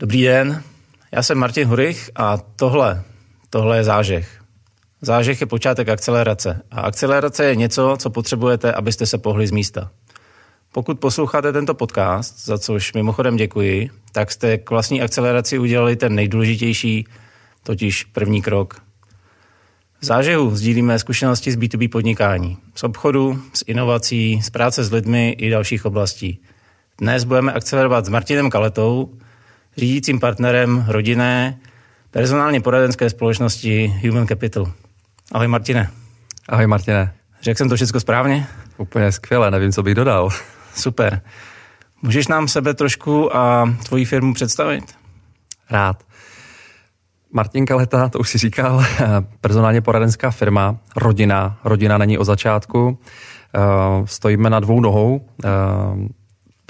Dobrý den, já jsem Martin Hurich a tohle, tohle je zážeh. Zážeh je počátek akcelerace a akcelerace je něco, co potřebujete, abyste se pohli z místa. Pokud posloucháte tento podcast, za což mimochodem děkuji, tak jste k vlastní akceleraci udělali ten nejdůležitější, totiž první krok. V zážehu sdílíme zkušenosti z B2B podnikání, z obchodu, z inovací, z práce s lidmi i dalších oblastí. Dnes budeme akcelerovat s Martinem Kaletou, řídícím partnerem rodinné personálně poradenské společnosti Human Capital. Ahoj Martine. Ahoj Martine. Řekl jsem to všechno správně? Úplně skvěle, nevím, co bych dodal. Super. Můžeš nám sebe trošku a tvoji firmu představit? Rád. Martin Kaleta, to už si říkal, personálně poradenská firma, rodina. Rodina není o začátku. Eh, stojíme na dvou nohou.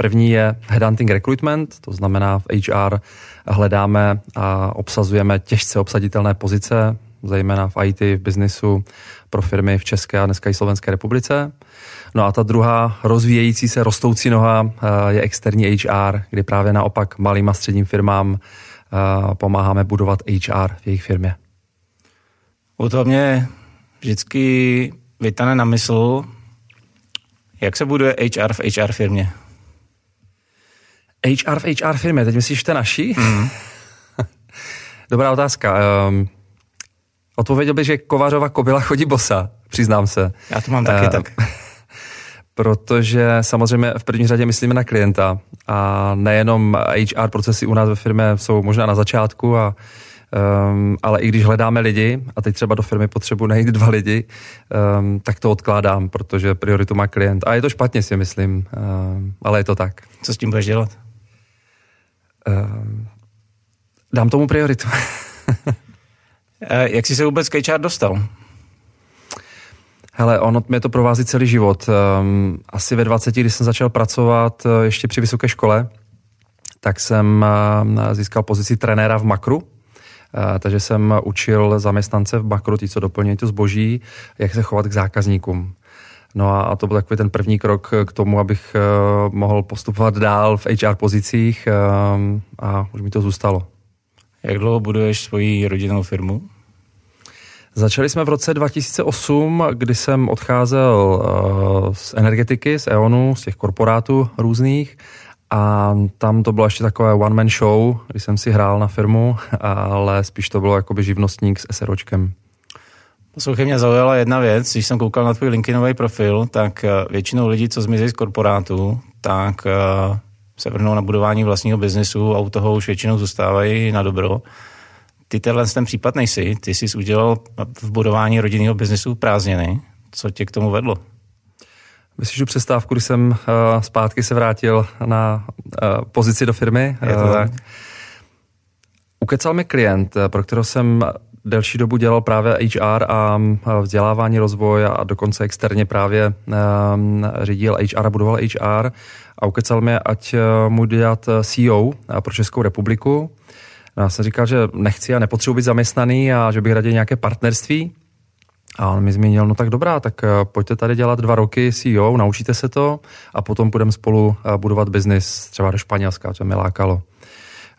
První je headhunting recruitment, to znamená v HR hledáme a obsazujeme těžce obsaditelné pozice, zejména v IT, v biznisu, pro firmy v České a dneska i Slovenské republice. No a ta druhá rozvíjející se, rostoucí noha eh, je externí HR, kdy právě naopak malým a středním firmám eh, pomáháme budovat HR v jejich firmě. U toho mě vždycky vytane na mysl, jak se buduje HR v HR firmě? HR v HR firmě, teď myslíš v té naší? Mm. Dobrá otázka. Um, odpověděl bych, že Kovařova kobila chodí bosa, přiznám se. Já to mám taky uh, tak. protože samozřejmě v první řadě myslíme na klienta a nejenom HR procesy u nás ve firmě jsou možná na začátku, a, um, ale i když hledáme lidi a teď třeba do firmy potřebuji najít dva lidi, um, tak to odkládám, protože prioritu má klient. A je to špatně si myslím, um, ale je to tak. Co s tím budeš dělat? Um, dám tomu prioritu. Jak jsi se vůbec k HR dostal? Hele, ono mě to provází celý život. Um, asi ve 20, když jsem začal pracovat uh, ještě při vysoké škole, tak jsem uh, získal pozici trenéra v Makru, takže jsem učil zaměstnance v Makru, ti, co doplňují to zboží, jak se chovat k zákazníkům. No a, a to byl takový ten první krok k tomu, abych uh, mohl postupovat dál v HR pozicích um, a už mi to zůstalo. Jak dlouho buduješ svoji rodinnou firmu? Začali jsme v roce 2008, kdy jsem odcházel uh, z energetiky, z EONu, z těch korporátů různých a tam to bylo ještě takové one-man show, kdy jsem si hrál na firmu, ale spíš to bylo jakoby živnostník s SROčkem. Poslouchej, mě zaujala jedna věc, když jsem koukal na tvůj LinkedInový profil, tak eh, většinou lidí, co zmizí z korporátu, tak uh, se vrhnou na budování vlastního biznesu a u toho už většinou zůstávají na dobro. Ty tenhle ten případ nejsi, ty jsi udělal v budování rodinného biznesu prázdniny. Co tě k tomu vedlo? Myslíš tu přestávku, kdy jsem uh, zpátky se vrátil na uh, pozici do firmy? Je to uh, tak. Ukecal mi klient, pro kterého jsem delší dobu dělal právě HR a vzdělávání, rozvoj a dokonce externě právě um, řídil HR a budoval HR a ukecal mě, ať mu dělat CEO pro Českou republiku. Já jsem říkal, že nechci a nepotřebuji být zaměstnaný a že bych raději nějaké partnerství. A on mi zmínil, no tak dobrá, tak pojďte tady dělat dva roky CEO, naučíte se to a potom půjdeme spolu budovat biznis třeba do Španělska, to mě lákalo.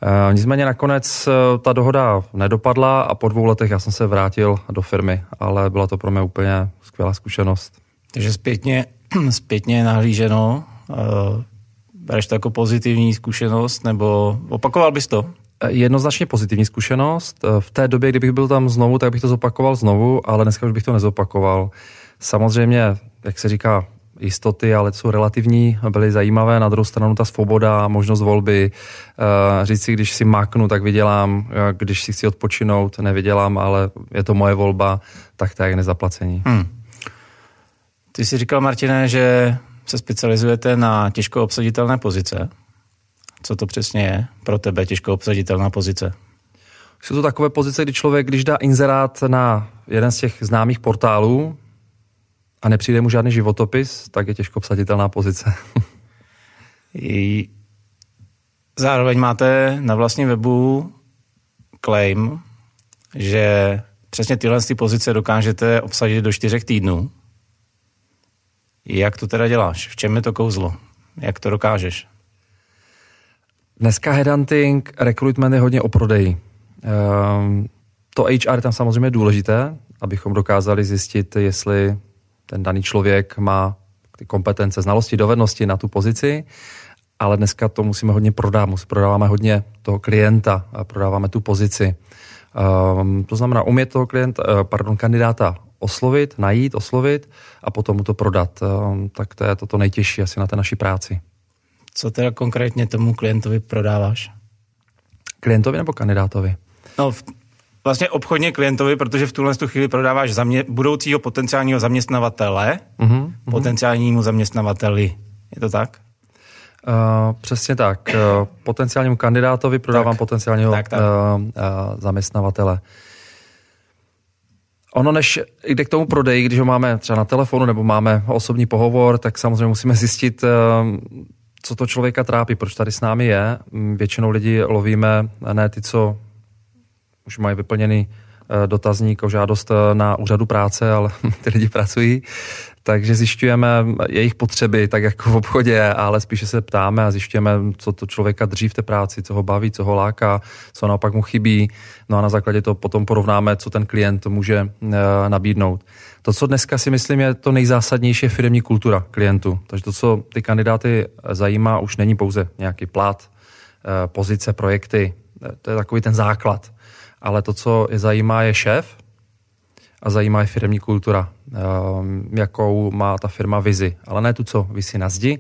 E, nicméně nakonec e, ta dohoda nedopadla a po dvou letech já jsem se vrátil do firmy, ale byla to pro mě úplně skvělá zkušenost. Takže zpětně, zpětně nahlíženo, uh, bereš to jako pozitivní zkušenost, nebo opakoval bys to? Jednoznačně pozitivní zkušenost. V té době, kdybych byl tam znovu, tak bych to zopakoval znovu, ale dneska už bych to nezopakoval. Samozřejmě, jak se říká, jistoty, ale jsou relativní, byly zajímavé. Na druhou stranu ta svoboda, možnost volby, uh, říct si, když si máknu, tak vydělám, když si chci odpočinout, nevydělám, ale je to moje volba, tak to je nezaplacení. Hmm. Ty jsi říkal, Martine, že se specializujete na těžko obsaditelné pozice. Co to přesně je pro tebe těžko obsaditelná pozice? Jsou to takové pozice, kdy člověk, když dá inzerát na jeden z těch známých portálů, a nepřijde mu žádný životopis, tak je těžko obsaditelná pozice. I zároveň máte na vlastním webu claim, že přesně tyhle ty pozice dokážete obsadit do čtyřech týdnů. Jak to teda děláš? V čem je to kouzlo? Jak to dokážeš? Dneska headhunting, recruitment je hodně o prodeji. Um, to HR je tam samozřejmě důležité, abychom dokázali zjistit, jestli ten daný člověk má ty kompetence, znalosti, dovednosti na tu pozici, ale dneska to musíme hodně prodat, prodáváme hodně toho klienta a prodáváme tu pozici. Um, to znamená umět toho klienta, uh, pardon, kandidáta oslovit, najít, oslovit a potom mu to prodat. Um, tak to je to, to nejtěžší asi na té naší práci. Co teda konkrétně tomu klientovi prodáváš? Klientovi nebo kandidátovi? No, v, vlastně obchodně klientovi, protože v tuhle chvíli prodáváš zamě, budoucího potenciálního zaměstnavatele, uh-huh, potenciálnímu zaměstnavateli. Je to tak? Uh, přesně tak. Uh, potenciálnímu kandidátovi prodávám tak, potenciálního tak, tak. Uh, uh, zaměstnavatele. Ono, než jde k tomu prodeji, když ho máme třeba na telefonu nebo máme osobní pohovor, tak samozřejmě musíme zjistit, co to člověka trápí, proč tady s námi je. Většinou lidi lovíme ne ty, co už mají vyplněný eh, dotazník o žádost eh, na úřadu práce, ale ty lidi pracují, takže zjišťujeme jejich potřeby, tak jako v obchodě, ale spíše se ptáme a zjišťujeme, co to člověka drží v té práci, co ho baví, co ho láká, co naopak mu chybí. No a na základě toho potom porovnáme, co ten klient může eh, nabídnout. To, co dneska si myslím, je to nejzásadnější firmní kultura klientů. Takže to, co ty kandidáty zajímá, už není pouze nějaký plat, pozice, projekty. To je takový ten základ ale to, co je zajímá, je šéf a zajímá je firmní kultura, ehm, jakou má ta firma vizi, ale ne tu, co vysí na zdi,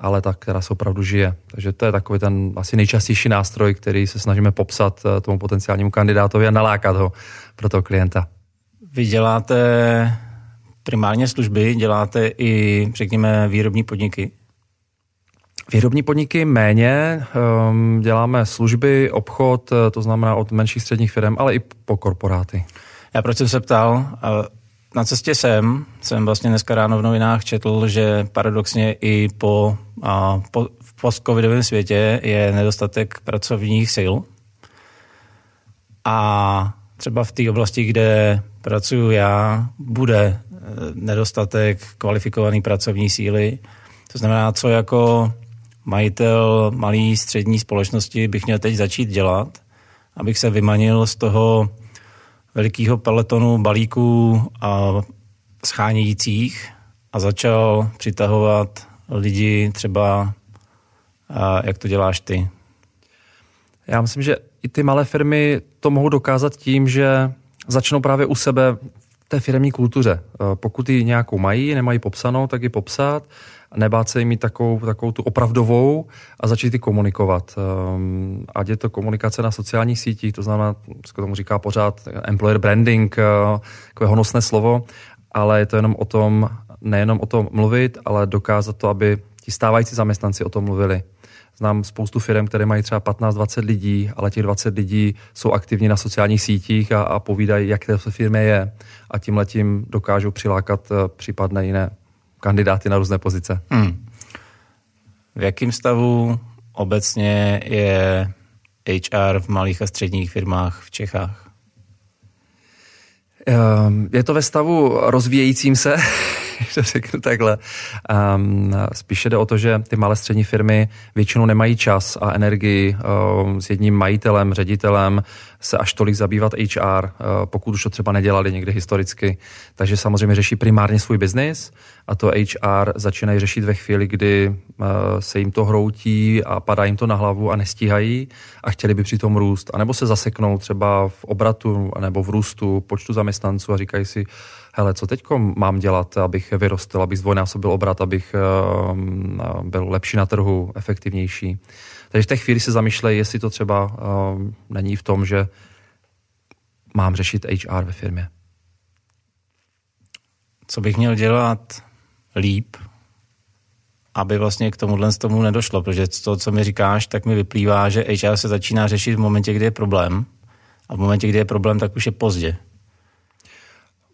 ale ta, která se opravdu žije. Takže to je takový ten asi nejčastější nástroj, který se snažíme popsat eh, tomu potenciálnímu kandidátovi a nalákat ho pro toho klienta. Vy děláte primárně služby, děláte i, řekněme, výrobní podniky? Výrobní podniky méně, um, děláme služby, obchod, eh, to znamená od menších středních firm, ale i po korporáty. Já proč jsem se ptal, na cestě sem jsem vlastně dneska ráno v novinách četl, že paradoxně i po, po v post-covidovém světě je nedostatek pracovních sil. A třeba v té oblasti, kde pracuju já, bude eh, nedostatek kvalifikované pracovní síly. To znamená, co jako majitel malý střední společnosti bych měl teď začít dělat, abych se vymanil z toho velikého peletonu balíků a schánějících a začal přitahovat lidi třeba, jak to děláš ty? Já myslím, že i ty malé firmy to mohou dokázat tím, že začnou právě u sebe té firmní kultuře. Pokud ji nějakou mají, nemají popsanou, tak ji popsat nebát se jim mít takovou, takovou tu opravdovou a začít ji komunikovat. Um, ať je to komunikace na sociálních sítích, to znamená, se tomu říká pořád employer branding, uh, takové honosné slovo, ale je to jenom o tom, nejenom o tom mluvit, ale dokázat to, aby ti stávající zaměstnanci o tom mluvili. Znám spoustu firm, které mají třeba 15-20 lidí, ale těch 20 lidí jsou aktivní na sociálních sítích a, a povídají, jak to firmě je. A tím letím dokážou přilákat uh, případné jiné kandidáty na různé pozice. Hmm. V jakém stavu obecně je HR v malých a středních firmách v Čechách? Ehm, je to ve stavu rozvíjejícím se, to řeknu takhle. Um, spíše jde o to, že ty malé střední firmy většinou nemají čas a energii um, s jedním majitelem, ředitelem se až tolik zabývat HR, uh, pokud už to třeba nedělali někdy historicky. Takže samozřejmě řeší primárně svůj biznis a to HR začínají řešit ve chvíli, kdy uh, se jim to hroutí a padá jim to na hlavu a nestíhají a chtěli by přitom růst. A nebo se zaseknou třeba v obratu nebo v růstu počtu zaměstnanců a říkají si, hele, co teď mám dělat, abych vyrostl, abych zdvojnásobil obrat, abych um, byl lepší na trhu, efektivnější. Takže v té chvíli se zamýšlej, jestli to třeba um, není v tom, že mám řešit HR ve firmě. Co bych měl dělat líp, aby vlastně k tomuhle z tomu nedošlo, protože to, co mi říkáš, tak mi vyplývá, že HR se začíná řešit v momentě, kdy je problém a v momentě, kdy je problém, tak už je pozdě.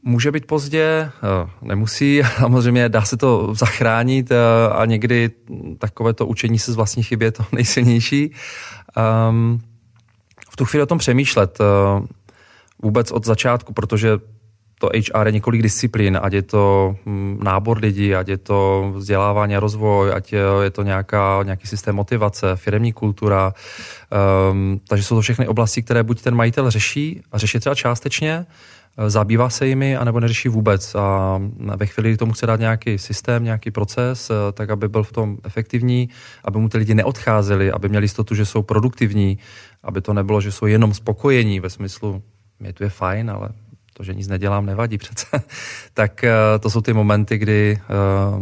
Může být pozdě, eh, nemusí, samozřejmě dá se to zachránit eh, a někdy takovéto učení se z vlastní chyby je to nejsilnější. Um, v tu chvíli o tom přemýšlet eh, vůbec od začátku, protože to HR je několik disciplín, ať je to hm, nábor lidí, ať je to vzdělávání a rozvoj, ať je, to nějaká, nějaký systém motivace, firemní kultura. Um, takže jsou to všechny oblasti, které buď ten majitel řeší a řeší třeba částečně, zabývá se jimi, anebo neřeší vůbec. A ve chvíli, kdy tomu chce dát nějaký systém, nějaký proces, eh, tak aby byl v tom efektivní, aby mu ty lidi neodcházeli, aby měli jistotu, že jsou produktivní, aby to nebylo, že jsou jenom spokojení ve smyslu, mě tu je fajn, ale to, že nic nedělám, nevadí přece. tak eh, to jsou ty momenty, kdy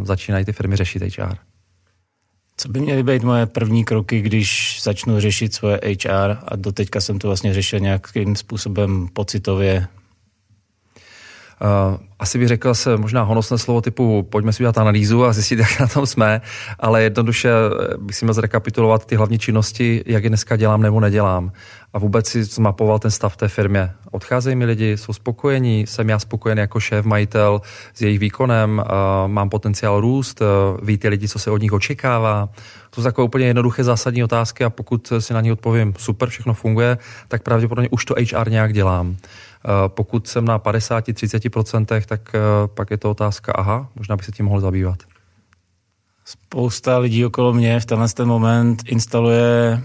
začínají ty firmy řešit HR. Co by měly být moje první kroky, když začnu řešit svoje HR a doteďka jsem to vlastně řešil nějakým způsobem pocitově, asi bych řekl se možná honosné slovo typu pojďme si udělat analýzu a zjistit, jak na tom jsme, ale jednoduše eh, bych si měl zrekapitulovat ty hlavní činnosti, jak je dneska dělám nebo nedělám. A vůbec si zmapoval ten stav té firmě. Odcházejí mi lidi, jsou spokojení, jsem já spokojený jako šéf, majitel s jejich výkonem, uh, mám potenciál růst, uh, ví ty lidi, co se od nich očekává. To jsou takové úplně jednoduché zásadní otázky a pokud si na ně odpovím super, všechno funguje, tak pravděpodobně už to HR nějak dělám. Eh, pokud jsem na 50-30%, tak eh, pak je to otázka, aha, možná bych se tím mohl zabývat. Spousta lidí okolo mě v tenhle ten moment instaluje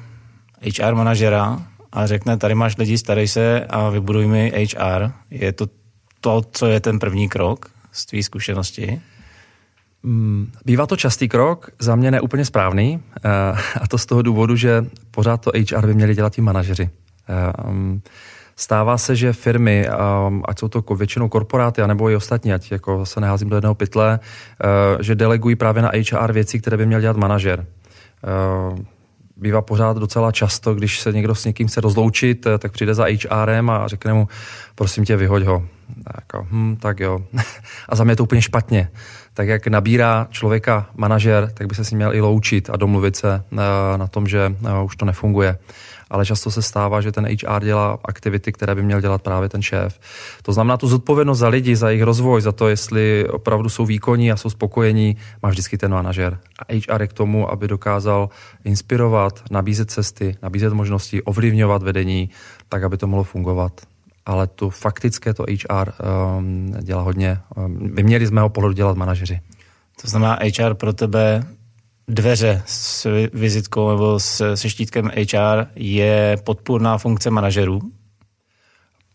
HR manažera a řekne, tady máš lidi, starej se a vybuduj mi HR. Je to to, co je ten první krok z tvý zkušenosti? Mm, bývá to častý krok, za mě neúplně správný, eh, a to z toho důvodu, že pořád to HR by měli dělat i manažeři. Stává se, že firmy, um, ať jsou to většinou korporáty, anebo i ostatní, ať jako se neházím do jednoho pytle, uh, že delegují právě na HR věci, které by měl dělat manažer. Uh, bývá pořád docela často, když se někdo s někým chce rozloučit, uh, tak přijde za HRem a řekne mu, prosím tě, vyhoď ho. Jako, hm, tak jo. a za mě je to úplně špatně. Tak jak nabírá člověka manažer, tak by se s ním měl i loučit a domluvit se na tom, že už to nefunguje ale často se stává, že ten HR dělá aktivity, které by měl dělat právě ten šéf. To znamená, tu zodpovědnost za lidi, za jejich rozvoj, za to, jestli opravdu jsou výkonní a jsou spokojení, má vždycky ten manažer. A HR je k tomu, aby dokázal inspirovat, nabízet cesty, nabízet možnosti, ovlivňovat vedení, tak, aby to mohlo fungovat ale to faktické to HR um, dělá hodně. Um, by měli z mého pohledu dělat manažeři. To znamená, HR pro tebe dveře s vizitkou nebo s, se štítkem HR je podpůrná funkce manažerů?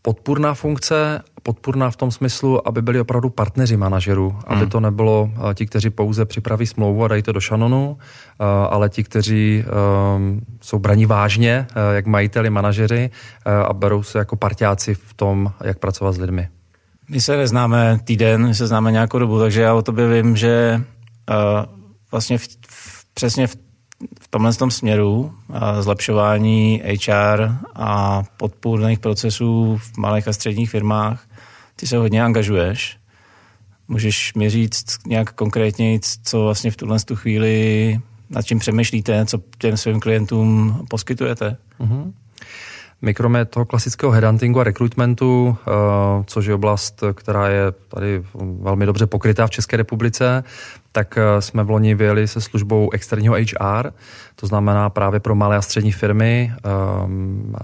Podpůrná funkce, podpůrná v tom smyslu, aby byli opravdu partneři manažerů, hmm. aby to nebylo eh, ti, kteří pouze připraví smlouvu a dají to do šanonu, eh, ale ti, kteří um, jsou braní vážně, jak majiteli, manažeři a berou se jako partiáci v tom, jak pracovat s lidmi. My se neznáme týden, my se známe nějakou dobu, takže já o tobě vím, že vlastně v, přesně v, v tomhle tom směru zlepšování HR a podpůrných procesů v malých a středních firmách ty se hodně angažuješ. Můžeš mi říct nějak konkrétně, co vlastně v tuhle tu chvíli nad čím přemýšlíte, co těm svým klientům poskytujete? Mm-hmm. My kromě toho klasického headhuntingu a rekrutmentu, eh, což je oblast, která je tady velmi dobře pokrytá v České republice, tak eh, jsme v loni vyjeli se službou externího HR, to znamená právě pro malé a střední firmy, ehm,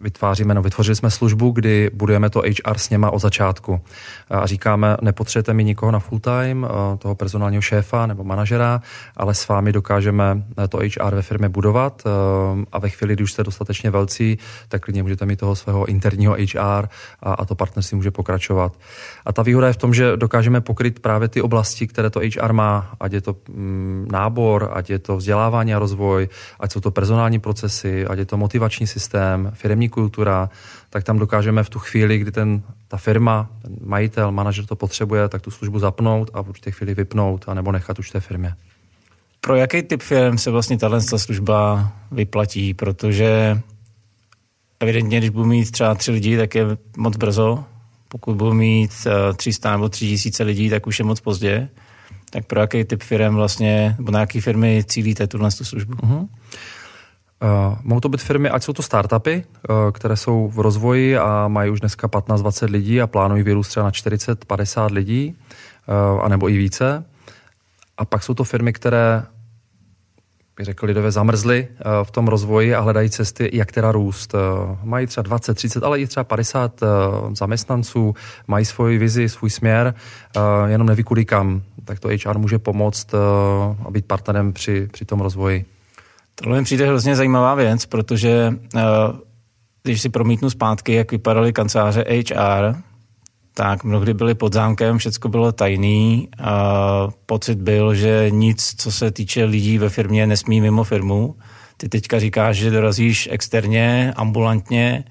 vytváříme, no, vytvořili jsme službu, kdy budujeme to HR s něma od začátku. A říkáme, nepotřebujete mi nikoho na full time, eh, toho personálního šéfa nebo manažera, ale s vámi dokážeme eh, to HR ve firmě budovat eh, a ve chvíli, kdy už jste dostatečně velcí, tak klidně můžete mít toho svého interního HR a, a to partnerství může pokračovat. A ta výhoda je v tom, že dokážeme pokryt právě ty oblasti, které to HR má, ať je to mm, nábor, ať je to vzdělávání a rozvoj, ať jsou to personální procesy, ať je to motivační systém, firmní kultura, tak tam dokážeme v tu chvíli, kdy ten, ta firma, ten majitel, manažer to potřebuje, tak tu službu zapnout a v určité chvíli vypnout a nebo nechat už té firmě. Pro jaký typ firm se vlastně tahle služba vyplatí? Protože evidentně, když budu mít třeba tři lidi, tak je moc brzo. Pokud budu mít 300 nebo 3000 lidí, tak už je moc pozdě. Tak pro jaký typ firm vlastně, nebo na jaký firmy cílíte tuhle službu? Uh-huh. Uh, mohou to být firmy, ať jsou to startupy, uh, které jsou v rozvoji a mají už dneska 15-20 lidí a plánují vyrůst třeba na 40-50 lidí, uh, anebo i více. A pak jsou to firmy, které bych řekl lidově, zamrzli eh, v tom rozvoji a hledají cesty, jak teda růst. Eh, mají třeba 20, 30, ale i třeba 50 eh, zaměstnanců, mají svoji vizi, svůj směr, jenom neví kudy kam. Tak to HR může pomoct a být partnerem při, při tom rozvoji. Tohle mi přijde hrozně zajímavá věc, protože když si promítnu zpátky, jak vypadaly kanceláře HR, tak mnohdy byly pod zámkem, všechno bylo tajný a pocit byl, že nic, co se týče lidí ve firmě, nesmí mimo firmu. Ty teďka říkáš, že dorazíš externě, ambulantně.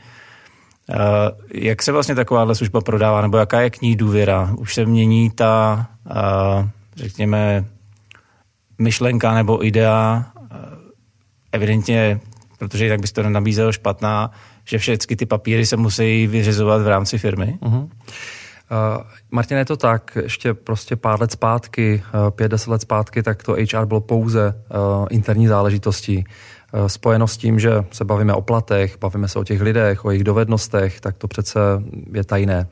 Jak se vlastně takováhle služba prodává, nebo jaká je k ní důvěra? Už se mění ta, řekněme, myšlenka nebo idea, evidentně, protože jinak bys to nenabízel špatná, že všechny ty papíry se musí vyřizovat v rámci firmy? Uh-huh. Uh, Martin, je to tak, ještě prostě pár let zpátky, uh, pět, deset let zpátky, tak to HR bylo pouze uh, interní záležitostí. Uh, spojeno s tím, že se bavíme o platech, bavíme se o těch lidech, o jejich dovednostech, tak to přece je tajné.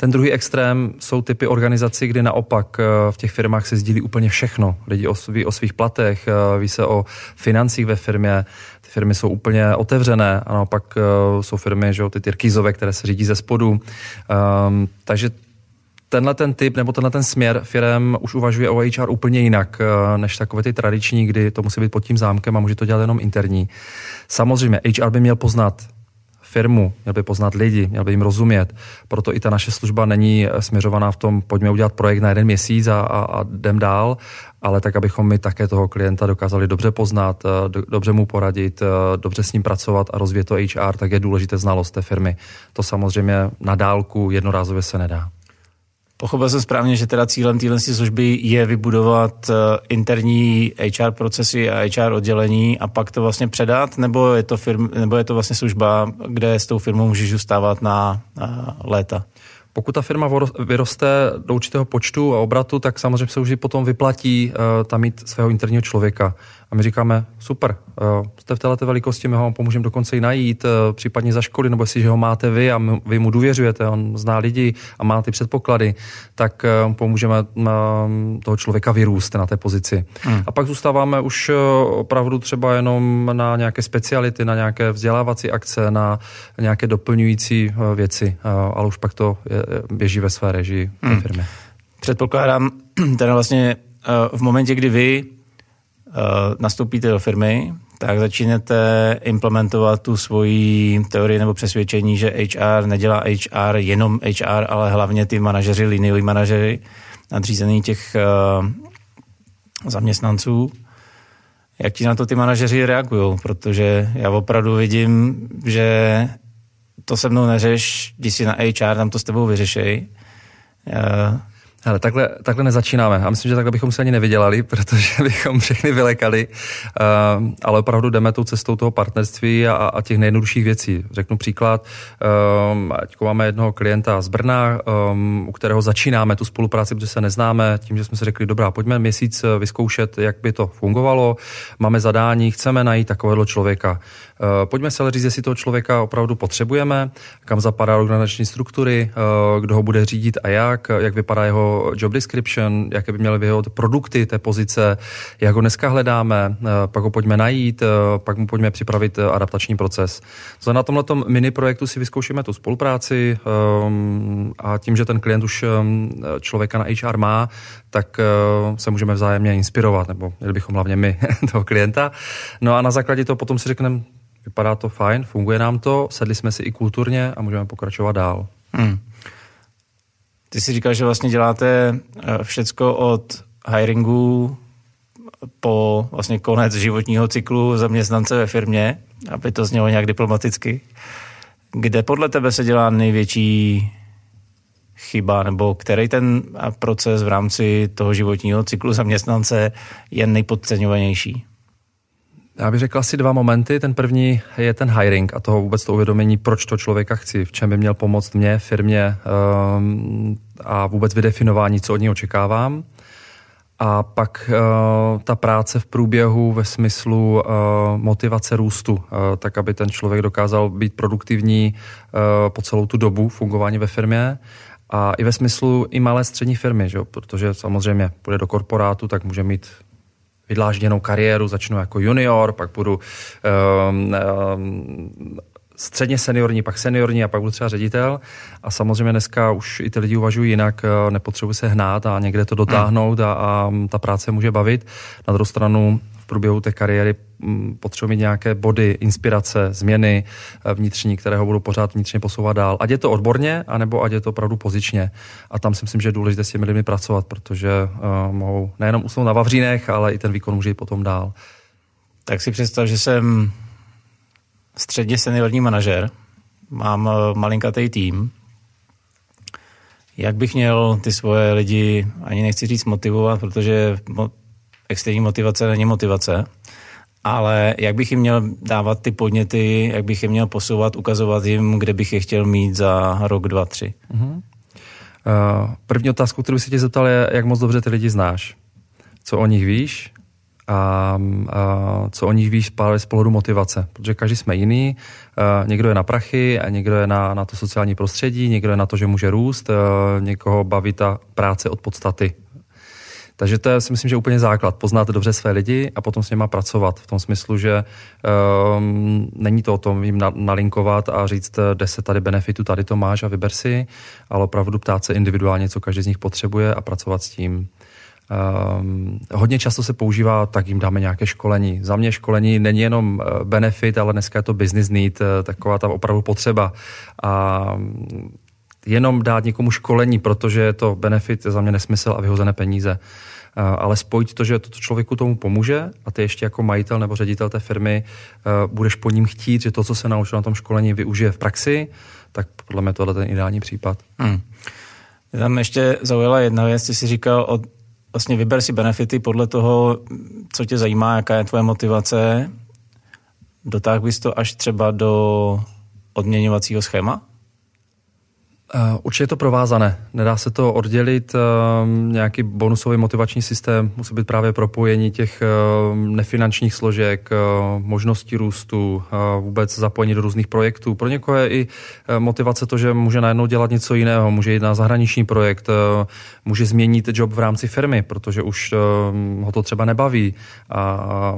Ten druhý extrém jsou typy organizací, kdy naopak v těch firmách se sdílí úplně všechno. Lidi ví o svých platech, ví se o financích ve firmě, ty firmy jsou úplně otevřené a naopak uh, jsou firmy, že jo, ty tyrkýzové, které se řídí ze spodu. Um, takže tenhle ten typ nebo tenhle ten směr firm už uvažuje o HR úplně jinak než takové ty tradiční, kdy to musí být pod tím zámkem a může to dělat jenom interní. Samozřejmě HR by měl poznat firmu, měl by poznat lidi, měl by jim rozumět. Proto i ta naše služba není eh, směřovaná v tom, pojďme udělat projekt na jeden měsíc a, a, a jdem dál, ale tak, abychom my také toho klienta dokázali dobře poznat, eh, do, dobře mu poradit, eh, dobře s ním pracovat a rozvíjet to HR, tak je důležité znalost té firmy. To samozřejmě na dálku jednorázově se nedá. Pochopil jsem správně, že teda cílem téhle služby je vybudovat eh, interní HR procesy a HR oddělení a pak to vlastně předat, nebo je to, firm, nebo je to vlastně služba, kde s tou firmou můžeš zůstávat na, na léta? Pokud ta firma vyroste do určitého počtu a obratu, tak samozřejmě se už potom vyplatí uh, tam mít svého interního člověka. A my říkáme, super, uh, jste v této velikosti, my ho pomůžeme dokonce i najít, uh, případně za školy, nebo jestli, že ho máte vy a vy mu důvěřujete, on zná lidi a má ty předpoklady, tak uh, pomůžeme toho člověka vyrůst na té pozici. Hmm. A pak zůstáváme už opravdu třeba jenom na nějaké speciality, na nějaké vzdělávací akce, na nějaké doplňující věci, ale už pak to běží ve své režii hmm. firmy. Předpokládám, teda vlastně v momentě, kdy vy Eh, nastoupíte do firmy, tak začínáte implementovat tu svoji teorii nebo přesvědčení, že HR nedělá HR jenom HR, ale hlavně ty manažeři, linioví manažeři, nadřízený těch uh, zaměstnanců. Jak ti na to ty manažeři reagují? Protože já opravdu vidím, že to se mnou neřeš, když si na HR, tam to s tebou vyřešej. Uh, ale takhle, takhle nezačínáme. A myslím, že takhle bychom se ani nevydělali, protože bychom všechny vylekali. Uh, ale opravdu jdeme tou cestou toho partnerství a, a těch nejjednodušších věcí. Řeknu příklad. Um, ať máme jednoho klienta z Brna, um, u kterého začínáme tu spolupráci, protože se neznáme, tím, že jsme si řekli, dobrá, pojďme měsíc vyzkoušet, jak by to fungovalo. Máme zadání, chceme najít takového člověka. Uh, pojďme se ale říct, jestli toho člověka opravdu potřebujeme, kam zapadá organizační struktury, uh, kdo ho bude řídit a jak, jak vypadá jeho job description, jaké by měly vyhod produkty té pozice, jak ho dneska hledáme, eh, pak ho pojďme najít, eh, pak mu pojďme připravit eh, adaptační proces. To na tomhle mini projektu si vyzkoušíme tu spolupráci ehm, a tím, že ten klient už ehm, člověka na HR má, tak se můžeme vzájemně inspirovat, nebo měli bychom hlavně my toho klienta. No a na základě toho potom si řekneme, vypadá to fajn, funguje nám to, sedli jsme si i kulturně a můžeme pokračovat dál. Hmm. Ty si říkal, že vlastně děláte eh, všecko od hiringu po vlastně konec životního cyklu zaměstnance ve firmě, aby to znělo nějak diplomaticky. Kde podle tebe se dělá největší chyba, nebo který ten proces v rámci toho životního cyklu zaměstnance je nejpodceňovanější? Já bych řekl asi dva momenty. Ten první je ten hiring a toho vůbec to uvědomění, proč to člověka chci, v čem by měl pomoct mě, firmě um, a vůbec vydefinování, co od něj očekávám. A pak uh, ta práce v průběhu ve smyslu uh, motivace růstu, uh, tak aby ten člověk dokázal být produktivní po celou tu dobu fungování ve firmě. A i ve smyslu i malé střední firmy, že? protože samozřejmě půjde do korporátu, tak může mít vydlážděnou kariéru, začnu jako junior, pak budu um, um, středně seniorní, pak seniorní a pak budu třeba ředitel. A samozřejmě dneska už i ty lidi uvažují jinak, eh, nepotřebuji se hnát a někde to dotáhnout a, a ta práce může bavit. Na druhou stranu průběhu té kariéry mm, potřebuji mít nějaké body, inspirace, změny eh, vnitřní, které ho budou pořád vnitřně posouvat dál. Ať je to odborně, anebo ať je to opravdu pozičně. A tam si myslím, že je důležité s těmi lidmi pracovat, protože uh, mohou nejenom usnout na Vavřínech, ale i ten výkon může jít potom dál. Tak si představ, že jsem středně seniorní manažer, mám eh, malinkatý tým, jak bych měl ty svoje lidi, ani nechci říct motivovat, protože externí motivace není motivace, ale jak bych jim měl dávat ty podněty, jak bych je měl posouvat, ukazovat jim, kde bych je chtěl mít za rok, dva, tři. Uh-huh. První otázku, kterou si tě zeptal, je, jak moc dobře ty lidi znáš. Co o nich víš a, a co o nich víš z pohledu motivace, protože každý jsme jiný, a někdo je na prachy a někdo je na, na to sociální prostředí, někdo je na to, že může růst, někoho baví ta práce od podstaty. Takže to je, si myslím, že úplně základ. Poznat dobře své lidi a potom s nimi pracovat. V tom smyslu, že um, není to o tom jim na, nalinkovat a říct, kde se tady benefitu, tady to máš a vyber si, ale opravdu ptát se individuálně, co každý z nich potřebuje a pracovat s tím. Um, hodně často se používá, tak jim dáme nějaké školení. Za mě školení není jenom eh, benefit, ale dneska je to business need, eh, taková ta opravdu potřeba. A jenom dát někomu školení, protože je to benefit, je za mě nesmysl a vyhozené peníze. Uh, ale spojit to, že to člověku tomu pomůže a ty ještě jako majitel nebo ředitel té firmy uh, budeš po ním chtít, že to, co se naučil na tom školení, využije v praxi, tak podle mě tohle je ten ideální případ. Hmm. Tam ještě zaujala jedna věc, ty jsi říkal od vlastně vyber si benefity podle toho, co tě zajímá, jaká je tvoje motivace. Dotáhl bys to až třeba do odměňovacího schéma? Uh, určitě je to provázané. Nedá se to oddělit. Uh, nějaký bonusový motivační systém musí být právě propojení těch uh, nefinančních složek, uh, možností růstu, uh, vůbec zapojení do různých projektů. Pro někoho je i motivace to, že může najednou dělat něco jiného, může jít na zahraniční projekt, může změnit job v rámci firmy, protože už uh, ho to třeba nebaví. A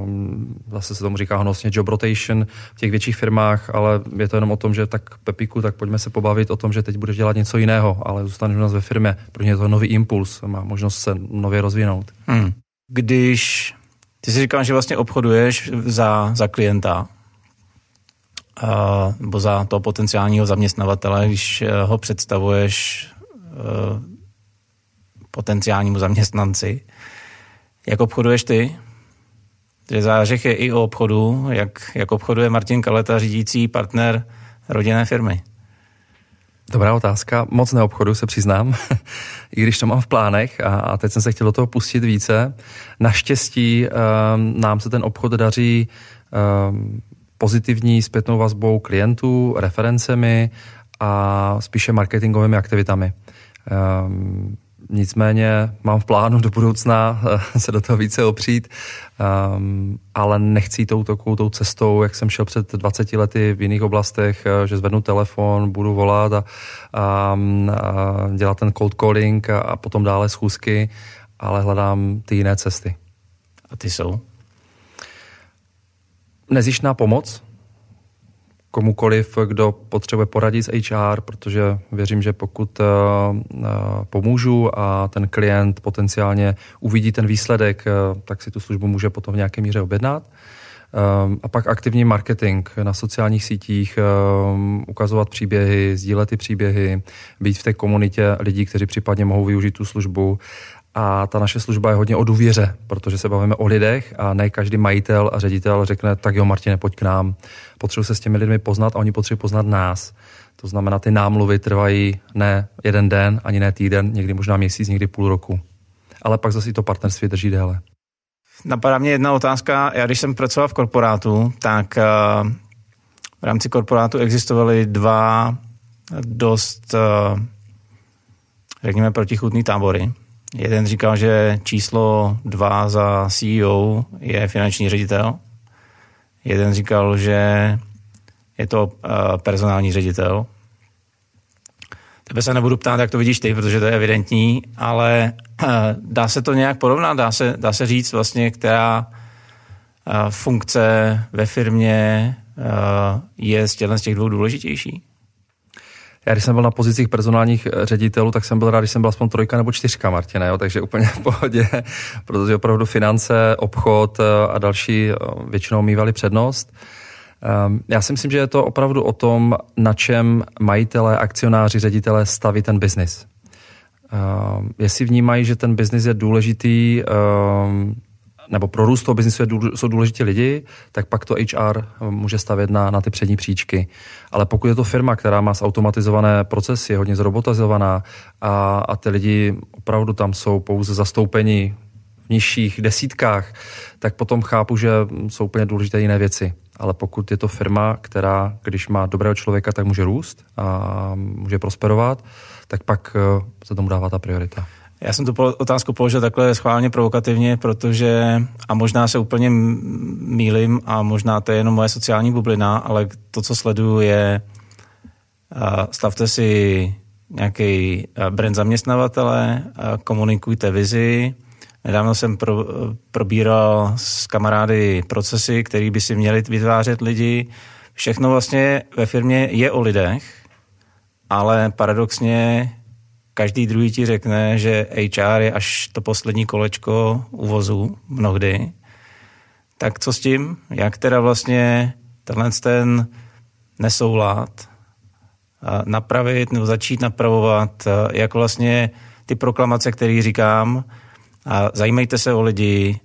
zase se tomu říká honosně job rotation v těch větších firmách, ale je to jenom o tom, že tak Pepiku, tak pojďme se pobavit o tom, že teď budeš dělat něco jiného, ale zůstaneš u nás ve firmě. Pro ně je to nový impuls, má možnost se nově rozvinout. Hmm. Když ty si říkal, že vlastně obchoduješ za, za klienta, uh, nebo za toho potenciálního zaměstnavatele, když uh, ho představuješ uh, potenciálnímu zaměstnanci, jak obchoduješ ty? Že zářech je i o obchodu, jak, jak obchoduje Martin Kaleta, řídící partner rodinné firmy. Dobrá otázka. Moc neobchodu se přiznám, i když to mám v plánech a, a teď jsem se chtěl do toho pustit více. Naštěstí um, nám se ten obchod daří um, pozitivní zpětnou vazbou klientů, referencemi a spíše marketingovými aktivitami. Um, Nicméně mám v plánu do budoucna eh, se do toho více opřít, um, ale nechci tou takovou tou cestou, jak jsem šel před 20 lety v jiných oblastech, eh, že zvednu telefon, budu volat a, a, a dělat ten cold calling a, a potom dále schůzky, ale hledám ty jiné cesty. A ty jsou? Nezištná pomoc, komukoliv, kdo potřebuje poradit s HR, protože věřím, že pokud uh, pomůžu a ten klient potenciálně uvidí ten výsledek, uh, tak si tu službu může potom v nějaké míře objednat. A pak aktivní marketing na sociálních sítích, ukazovat příběhy, sdílet ty příběhy, být v té komunitě lidí, kteří případně mohou využít tu službu a ta naše služba je hodně o důvěře, protože se bavíme o lidech a ne každý majitel a ředitel řekne, tak jo, Martine, pojď k nám. Potřebuji se s těmi lidmi poznat a oni potřebují poznat nás. To znamená, ty námluvy trvají ne jeden den, ani ne týden, někdy možná měsíc, někdy půl roku. Ale pak zase to partnerství drží déle. Napadá mě jedna otázka. Já když jsem pracoval v korporátu, tak eh, v rámci korporátu existovaly dva dost, eh, řekněme, protichutný tábory. Jeden říkal, že číslo dva za CEO je finanční ředitel. Jeden říkal, že je to uh, personální ředitel. Tebe se nebudu ptát, jak to vidíš ty, protože to je evidentní, ale dá se to nějak porovnat? Dá se, dá se říct vlastně, která funkce ve firmě je z těch dvou důležitější? Já když jsem byl na pozicích personálních eh, ředitelů, tak jsem byl rád, když jsem byl aspoň trojka nebo čtyřka, Martina, jo, takže úplně v pohodě, protože opravdu finance, obchod eh, a další eh, většinou mývali přednost. Ehm, já si myslím, že je to opravdu o tom, na čem majitelé, akcionáři, ředitelé staví ten biznis. Ehm, jestli vnímají, že ten biznis je důležitý ehm, nebo pro růst toho biznisu jsou důležití lidi, tak pak to HR může stavět na, na ty přední příčky. Ale pokud je to firma, která má zautomatizované procesy, je hodně zrobotizovaná a, a ty lidi opravdu tam jsou pouze zastoupeni v nižších desítkách, tak potom chápu, že jsou úplně důležité jiné věci. Ale pokud je to firma, která, když má dobrého člověka, tak může růst a může prosperovat, tak pak eh, se tomu dává ta priorita. Já jsem tu otázku položil takhle schválně provokativně, protože, a možná se úplně mýlim a možná to je jenom moje sociální bublina, ale to, co sleduju, je stavte si nějaký brand zaměstnavatele, komunikujte vizi. Nedávno jsem pro, probíral s kamarády procesy, které by si měli vytvářet lidi. Všechno vlastně ve firmě je o lidech, ale paradoxně každý druhý ti řekne, že HR je až to poslední kolečko uvozu mnohdy. Tak co s tím? Jak teda vlastně tenhle ten nesoulad napravit nebo začít napravovat, jak vlastně ty proklamace, které říkám, a zajímejte se o lidi,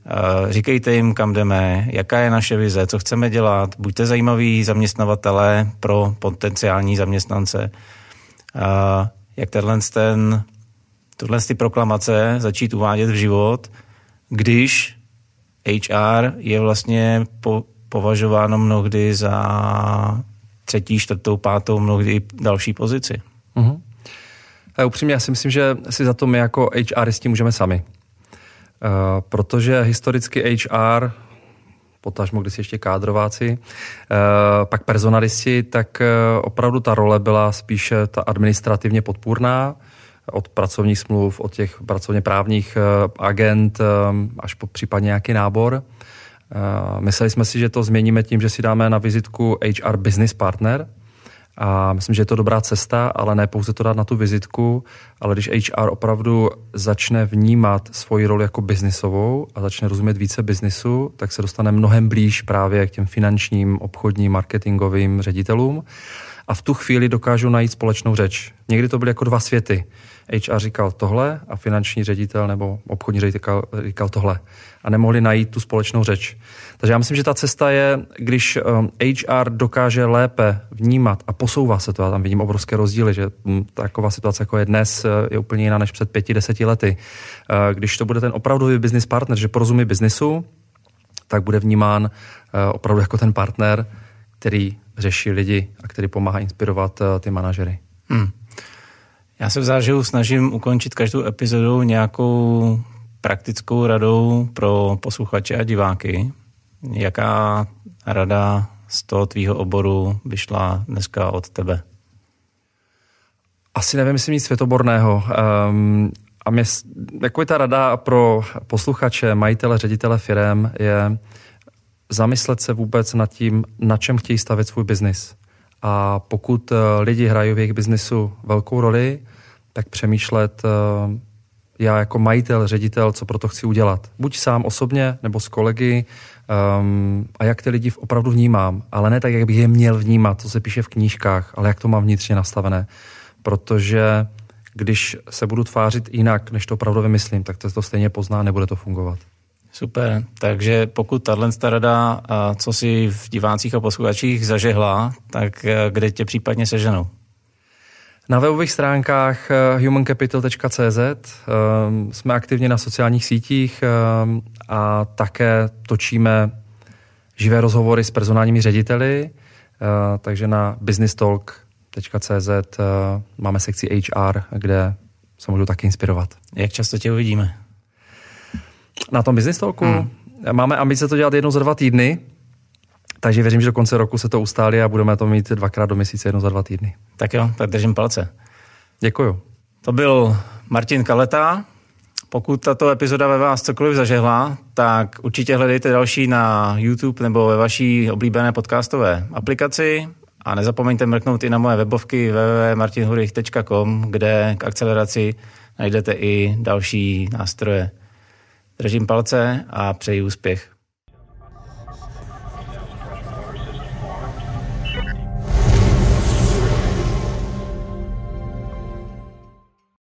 říkejte jim, kam jdeme, jaká je naše vize, co chceme dělat, buďte zajímaví zaměstnavatele pro potenciální zaměstnance jak tenhle ten, tohle ty proklamace začít uvádět v život, když HR je vlastně po, považováno mnohdy za třetí, čtvrtou, pátou, mnohdy další pozici. Uh-huh. A upřímně, já si myslím, že si za to my jako HRisti můžeme sami. Uh, protože historicky HR potažmo když ještě kádrováci, eh, pak personalisti, tak eh, opravdu ta role byla spíše ta administrativně podpůrná, od pracovních smluv, od těch pracovně právních eh, agent až po případně nějaký nábor. Mysleli jsme si, že to změníme tím, že si dáme na vizitku HR Business Partner, a myslím, že je to dobrá cesta, ale ne pouze to dát na tu vizitku, ale když HR opravdu začne vnímat svoji roli jako biznisovou a začne rozumět více biznisu, tak se dostane mnohem blíž právě k těm finančním, obchodním, marketingovým ředitelům a v tu chvíli dokážou najít společnou řeč. Někdy to byly jako dva světy. HR říkal tohle a finanční ředitel nebo obchodní ředitel říkal, tohle. A nemohli najít tu společnou řeč. Takže já myslím, že ta cesta je, když HR um, dokáže lépe vnímat a posouvá se to, já tam vidím obrovské rozdíly, že hm, taková situace, jako je dnes, eh, je úplně jiná než před pěti, deseti lety. Eh, když to bude ten opravdový business partner, že porozumí biznisu, tak bude vnímán eh, opravdu jako ten partner, který řeší lidi a který pomáhá inspirovat ty manažery. Hmm. Já se v záživu snažím ukončit každou epizodu nějakou praktickou radou pro posluchače a diváky. Jaká rada z toho tvýho oboru by šla dneska od tebe? Asi nevím, jestli nic světoborného. Um, a mě, jako je ta rada pro posluchače, majitele, ředitele firm je zamyslet se vůbec nad tím, na čem chtějí stavět svůj biznis. A pokud eh, lidi hrají v jejich biznisu velkou roli, tak přemýšlet eh, já jako majitel, ředitel, co pro to chci udělat. Buď sám osobně, nebo s kolegy um, a jak ty lidi opravdu vnímám. Ale ne tak, jak bych je měl vnímat, co se píše v knížkách, ale jak to mám vnitřně nastavené. Protože když se budu tvářit jinak, než to opravdu vymyslím, tak to, to stejně pozná, nebude to fungovat. Super, takže pokud tahle rada, co si v divácích a posluchačích zažehla, tak eh, kde tě případně seženou? Na webových stránkách eh, humancapital.cz eh, jsme aktivně na sociálních sítích a také točíme živé rozhovory s personálními řediteli, takže na businesstalk.cz máme sekci HR, kde se můžu taky inspirovat. Jak často tě uvidíme? Na tom business talku? Hmm. Máme ambice to dělat jednou za dva týdny, takže věřím, že do konce roku se to ustálí a budeme to mít dvakrát do měsíce, jednou za dva týdny. Tak jo, tak držím palce. Děkuju. To byl Martin Kaleta. Pokud tato epizoda ve vás cokoliv zažehla, tak určitě hledejte další na YouTube nebo ve vaší oblíbené podcastové aplikaci a nezapomeňte mrknout i na moje webovky www.martinhurich.com, kde k akceleraci najdete i další nástroje. Držím palce a přeji úspěch.